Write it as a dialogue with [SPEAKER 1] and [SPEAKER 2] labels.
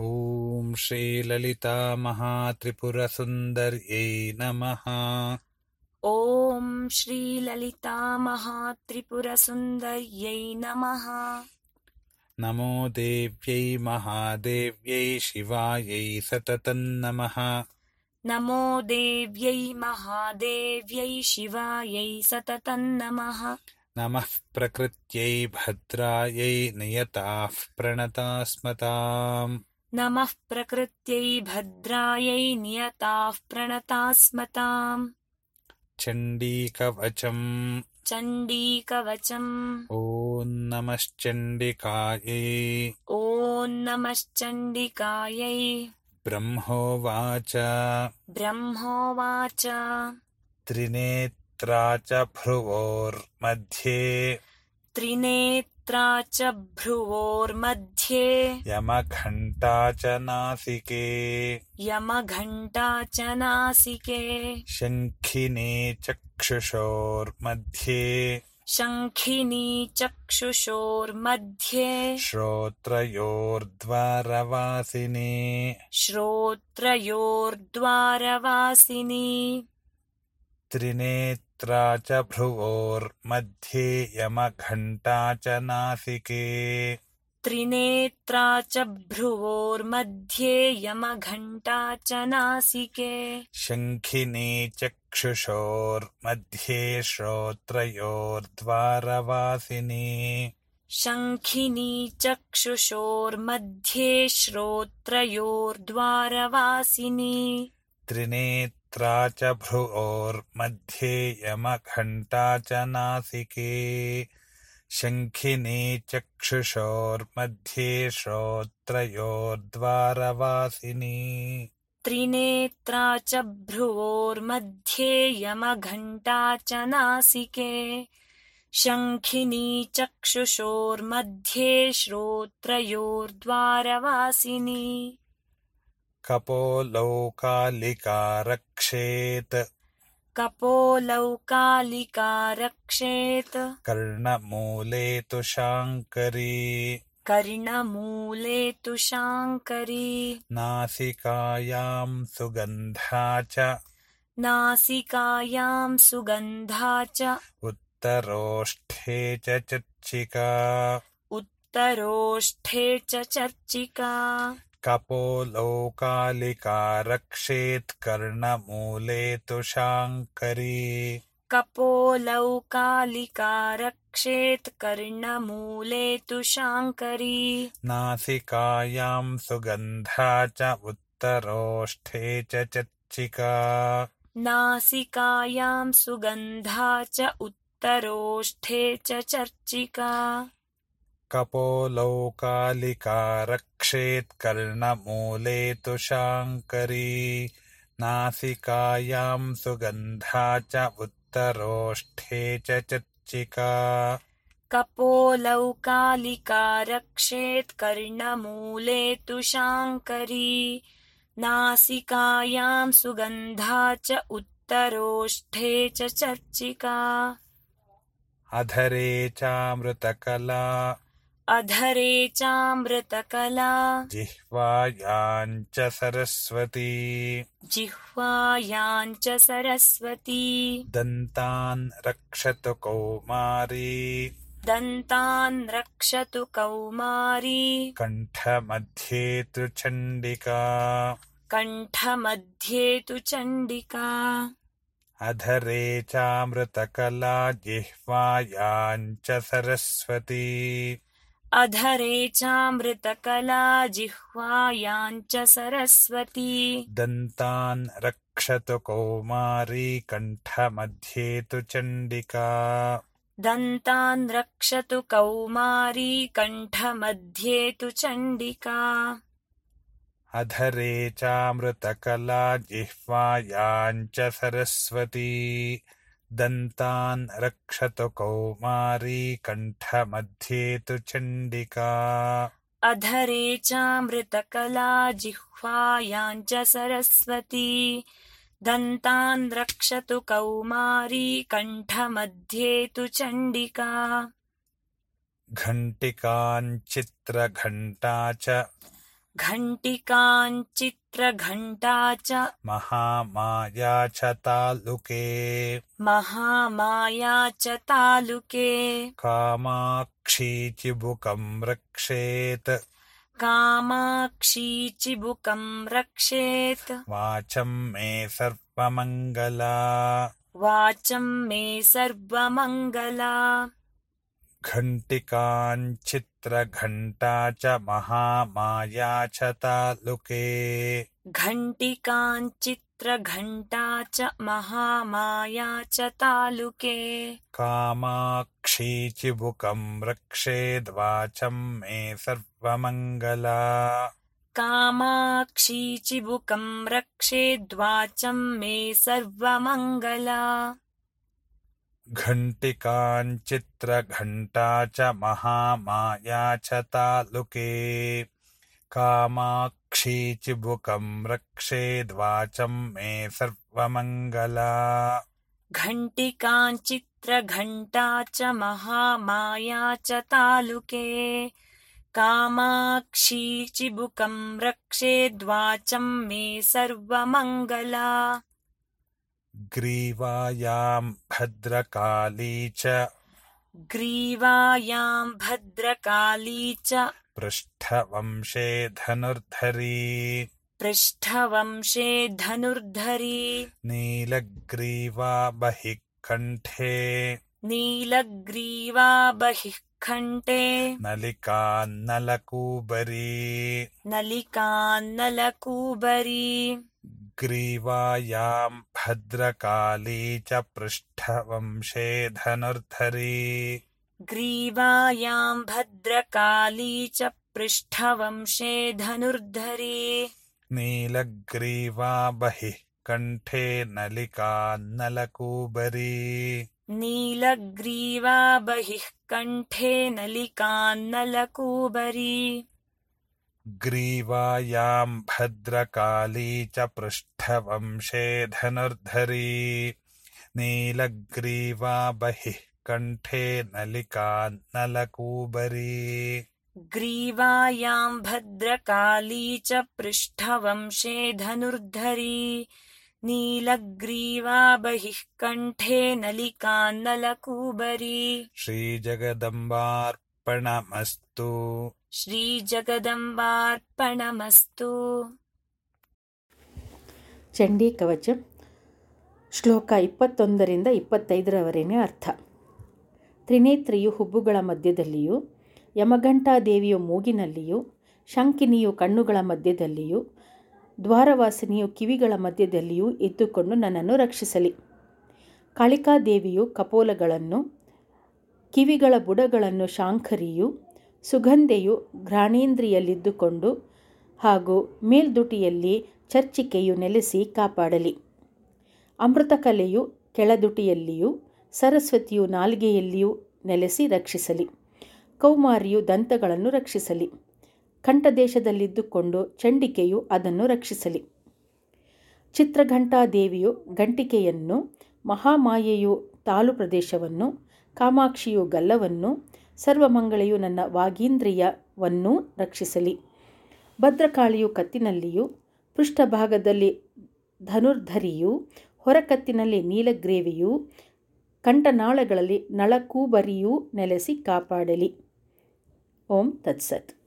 [SPEAKER 1] ॐ श्रीललितामहात्रिपुरसुन्दर्यै नमः।
[SPEAKER 2] ॐ श्रीललितामहात्रिपुरसुन्दर्यै नमः।
[SPEAKER 1] नमो देव्यै महादेव्यै शिवायै सततं नमः।
[SPEAKER 2] नमो देव्यै महादेव्यै शिवायै सततं नमः।
[SPEAKER 1] नमः प्रकृत्यै भद्रायै नियताः प्रणतास्मताम्
[SPEAKER 2] नमः प्रकृत्यै भद्रायै नियताः प्रणतास्मताम्।
[SPEAKER 1] चण्डीकवचम्।
[SPEAKER 2] चण्डीकवचम्।
[SPEAKER 1] ॐ नमश्चण्डिकायै।
[SPEAKER 2] ॐ नमश्चण्डिकायै।
[SPEAKER 1] ब्रह्मोवाच।
[SPEAKER 2] ब्रह्मोवाच।
[SPEAKER 1] त्रिनेत्रा च भ्रुवोर्मध्ये।
[SPEAKER 2] त्रिनेत्रा च भ्रुवोर्मध्ये।
[SPEAKER 1] यमघण्टा च नासिके।
[SPEAKER 2] यमघण्टा च नासिके।
[SPEAKER 1] शङ्खिने चक्षुषोर्मध्ये।
[SPEAKER 2] शङ्खिनी चक्षुषोर्मध्ये।
[SPEAKER 1] श्रोत्रयोर्द्वारवासिने।
[SPEAKER 2] श्रोत्रयोर्द्वारवासिनी।
[SPEAKER 1] त्रिनेत्रा च भ्रुवोर्मध्ये यमघण्टा च नासिके।
[SPEAKER 2] त्रिनेत्रा च भ्रुवोर्मध्ये यमघण्टा च नासिके।
[SPEAKER 1] शङ्खिने चक्षुषोर्मध्ये श्रोत्रयोर्द्वारवासिने।
[SPEAKER 2] शङ्खिनी चक्षुषोर्मध्ये श्रोत्रयोर्द्वारवासिनी।
[SPEAKER 1] त्रिनेत्रा च भ्रुवोर्मध्ये यमघण्टा च नासिके। शङ्खिने चक्षुषोर्मध्ये श्रोत्रयोर्द्वारवासिनी।
[SPEAKER 2] त्रिनेत्रा च भ्रुवोर्मध्ये यमघण्टा च नासिके। शङ्खिनी चक्षुषोर्मध्ये श्रोत्रयोर्द्वारवासिनी
[SPEAKER 1] कपोलौकालिका रक्षेत्
[SPEAKER 2] कपोलौकालिका रक्षेत्
[SPEAKER 1] कर्णमूले तु शाङ्करी
[SPEAKER 2] कर्णमूले तु शाङ्करी
[SPEAKER 1] नासिकायां सुगन्धा च।
[SPEAKER 2] नासिकायां सुगन्धा च।
[SPEAKER 1] उत्तरोष्ठे च चर्चिका।
[SPEAKER 2] उत्तरोष्ठे च चर्चिका।
[SPEAKER 1] कपोलौकालिका रक्षेत् कर्णमूले तु शाङ्करी
[SPEAKER 2] कपोलौकालिका रक्षेत् कर्णमूले तु शाङ्करी
[SPEAKER 1] नासिकायां सुगन्धा च उत्तरोष्ठे च चर्चिका
[SPEAKER 2] नासिकायां सुगन्धा च उत्तरोष्ठे च चर्चिका।
[SPEAKER 1] कपोलौकालिका रक्षेत् कर्णमूले तु शाङ्करी नासिकायां सुगन्धा च उत्तरोष्ठे च चर्चिका।
[SPEAKER 2] कपोलौकालिका रक्षेत् कर्णमूले तु शाङ्करी नासिकायां सुगन्धा च उत्तरोष्ठे च चर्चिका।
[SPEAKER 1] अधरे चामृतकला
[SPEAKER 2] अधरे चामृतकला।
[SPEAKER 1] जिह्वायां च सरस्वती।
[SPEAKER 2] जिह्वायां च सरस्वती।
[SPEAKER 1] दन्तान् रक्षतु कौमारी।
[SPEAKER 2] दन्तान् रक्षतु कौमारी।
[SPEAKER 1] कण्ठमध्ये तु चण्डिका।
[SPEAKER 2] कण्ठमध्ये तु चण्डिका।
[SPEAKER 1] अधरे चामृतकला जिह्वायां च सरस्वती
[SPEAKER 2] अधरे चामृतकला जिह्वायां च सरस्वती।
[SPEAKER 1] दन्तान् रक्षतु कौमारी कण्ठमध्ये तु चण्डिका।
[SPEAKER 2] दन्तान् रक्षतु कौमारी कण्ठमध्ये तु चण्डिका।
[SPEAKER 1] अधरे चामृतकला जिह्वायां च सरस्वती दन्तान् रक्षतु कौमारी कण्ठमध्ये तु चण्डिका।
[SPEAKER 2] अधरे चामृतकला जिह्वायां च सरस्वती। दन्तान् रक्षतु कौमारी कण्ठमध्ये तु चण्डिका।
[SPEAKER 1] घण्टिकाञ्चित्रघण्टा च
[SPEAKER 2] घण्टिकाञ्चित्रघण्टा च।
[SPEAKER 1] महामाया च तालुके।
[SPEAKER 2] महामाया च तालुके।
[SPEAKER 1] कामाक्षी चिबुकं रक्षेत्।
[SPEAKER 2] कामाक्षी चिबुकं रक्षेत्।
[SPEAKER 1] वाचं मे सर्वमङ्गला।
[SPEAKER 2] वाचं मे सर्वमङ्गला।
[SPEAKER 1] घण्टिकाञ्चित्रघण्टा च महामाया च तालुके।
[SPEAKER 2] घण्टिकाञ्चित्रघण्टा च महामाया च तालुके।
[SPEAKER 1] कामाक्षी चिबुकं रक्षेद्वाचं मे सर्वमङ्गला।
[SPEAKER 2] कामाक्षी चिबुकं रक्षेद्वाचं मे सर्वमङ्गला
[SPEAKER 1] घण्टिकाञ्चित्रघण्टा च महामाया च तालुके कामाक्षी चिबुकं रक्षेद्वाचं मे सर्वमङ्गला।
[SPEAKER 2] घण्टिकाञ्चित्रघण्टा च महामाया च तालुके कामाक्षी चिबुकं रक्षेद्वाचं मे सर्वमङ्गला।
[SPEAKER 1] ग्रीवायां भद्रकाली च।
[SPEAKER 2] ग्रीवायां भद्रकाली च।
[SPEAKER 1] पृष्ठवंशे धनुर्धरी।
[SPEAKER 2] पृष्ठवंशे धनुर्धरी।
[SPEAKER 1] नीलग्रीवा बहिः कण्ठे
[SPEAKER 2] नीलग्रीवा बहिः कण्ठे
[SPEAKER 1] नलिकान्नलकूबरी।
[SPEAKER 2] नलिकान्नलकूबरी
[SPEAKER 1] ग्रीवायां भद्रकाली च पृष्ठवंशे धनुर्धरी
[SPEAKER 2] ग्रीवायां भद्रकाली च पृष्ठवंशे धनुर्धरी
[SPEAKER 1] नीलग्रीवा बहिः कण्ठे नलिकान्नलकूबरी
[SPEAKER 2] नीलग्रीवा बहिः कण्ठे नलिकान्नलकूबरी
[SPEAKER 1] ग्रीवायां भद्रकाली च पृष्ठवंशे धनुर्धरी। नीलग्रीवा बहिः कण्ठे नलिकान्नलकूबरी
[SPEAKER 2] ग्रीवायां भद्रकाली च पृष्ठवंशे धनुर्धरी। नीलग्रीवा बहिः कण्ठे नलिकान्नलकूबरी
[SPEAKER 1] श्रीजगदम्बार्पणमस्तु
[SPEAKER 2] श्रीजगदम्बार्पणमस्तु
[SPEAKER 3] ಚಂಡೀ ಕವಚ ಶ್ಲೋಕ ಇಪ್ಪತ್ತೊಂದರಿಂದ ಇಪ್ಪತ್ತೈದರವರೆಗೆ ಅರ್ಥ ತ್ರಿನೇತ್ರಿಯು ಹುಬ್ಬುಗಳ ಮಧ್ಯದಲ್ಲಿಯೂ ಯಮಘಂಟಾದೇವಿಯು ಮೂಗಿನಲ್ಲಿಯೂ ಶಂಕಿನಿಯು ಕಣ್ಣುಗಳ ಮಧ್ಯದಲ್ಲಿಯೂ ದ್ವಾರವಾಸಿನಿಯು ಕಿವಿಗಳ ಮಧ್ಯದಲ್ಲಿಯೂ ಇದ್ದುಕೊಂಡು ನನ್ನನ್ನು ರಕ್ಷಿಸಲಿ ಕಾಳಿಕಾದೇವಿಯು ಕಪೋಲಗಳನ್ನು ಕಿವಿಗಳ ಬುಡಗಳನ್ನು ಶಾಂಖರಿಯು, ಸುಗಂಧೆಯು ಘ್ರಾಣೇಂದ್ರಿಯಲ್ಲಿದ್ದುಕೊಂಡು ಹಾಗೂ ಮೇಲ್ದುಟಿಯಲ್ಲಿ ಚರ್ಚಿಕೆಯು ನೆಲೆಸಿ ಕಾಪಾಡಲಿ. ಅಮೃತಕಲೆಯು ಕೆಳದುಟಿಯಲ್ಲಿಯೂ, ಸರಸ್ವತಿಯು ನಾಲ್ಗೆಯಲ್ಲಿಯೂ ನೆಲೆಸಿ ರಕ್ಷಿಸಲಿ. ಕೌಮಾರಿಯು ದಂತಗಳನ್ನು ರಕ್ಷಿಸಲಿ. ಕಂಠದೇಶದಲ್ಲಿದ್ದುಕೊಂಡು ಚಂಡಿಕೆಯು ಅದನ್ನು ರಕ್ಷಿಸಲಿ. ಚಿತ್ರಘಂಟಾದೇವಿಯು ಗಂಟಿಕೆಯನ್ನು, ಮಹಾಮಾಯೆಯು ತಾಲು ಪ್ರದೇಶವನ್ನು ಕಾಮಾಕ್ಷಿಯು ಗಲ್ಲವನ್ನು, ಸರ್ವಮಂಗಳೆಯು ನನ್ನ ವಾಗೀಂದ್ರಿಯವನ್ನೂ ರಕ್ಷಿಸಲಿ. ಭದ್ರಕಾಳಿಯು ಕತ್ತಿನಲ್ಲಿಯೂ, ಪೃಷ್ಠಭಾಗದಲ್ಲಿ ಧನುರ್ಧರಿಯು, ಹೊರಕತ್ತಿನಲ್ಲಿ ನೀಲಗ್ರೇವಿಯು, ಕಂಠನಾಳಗಳಲ್ಲಿ ನಳಕೂಬರಿಯೂ ನೆಲೆಸಿ ಕಾಪಾಡಲಿ. ಓಂ ತತ್ಸತ್.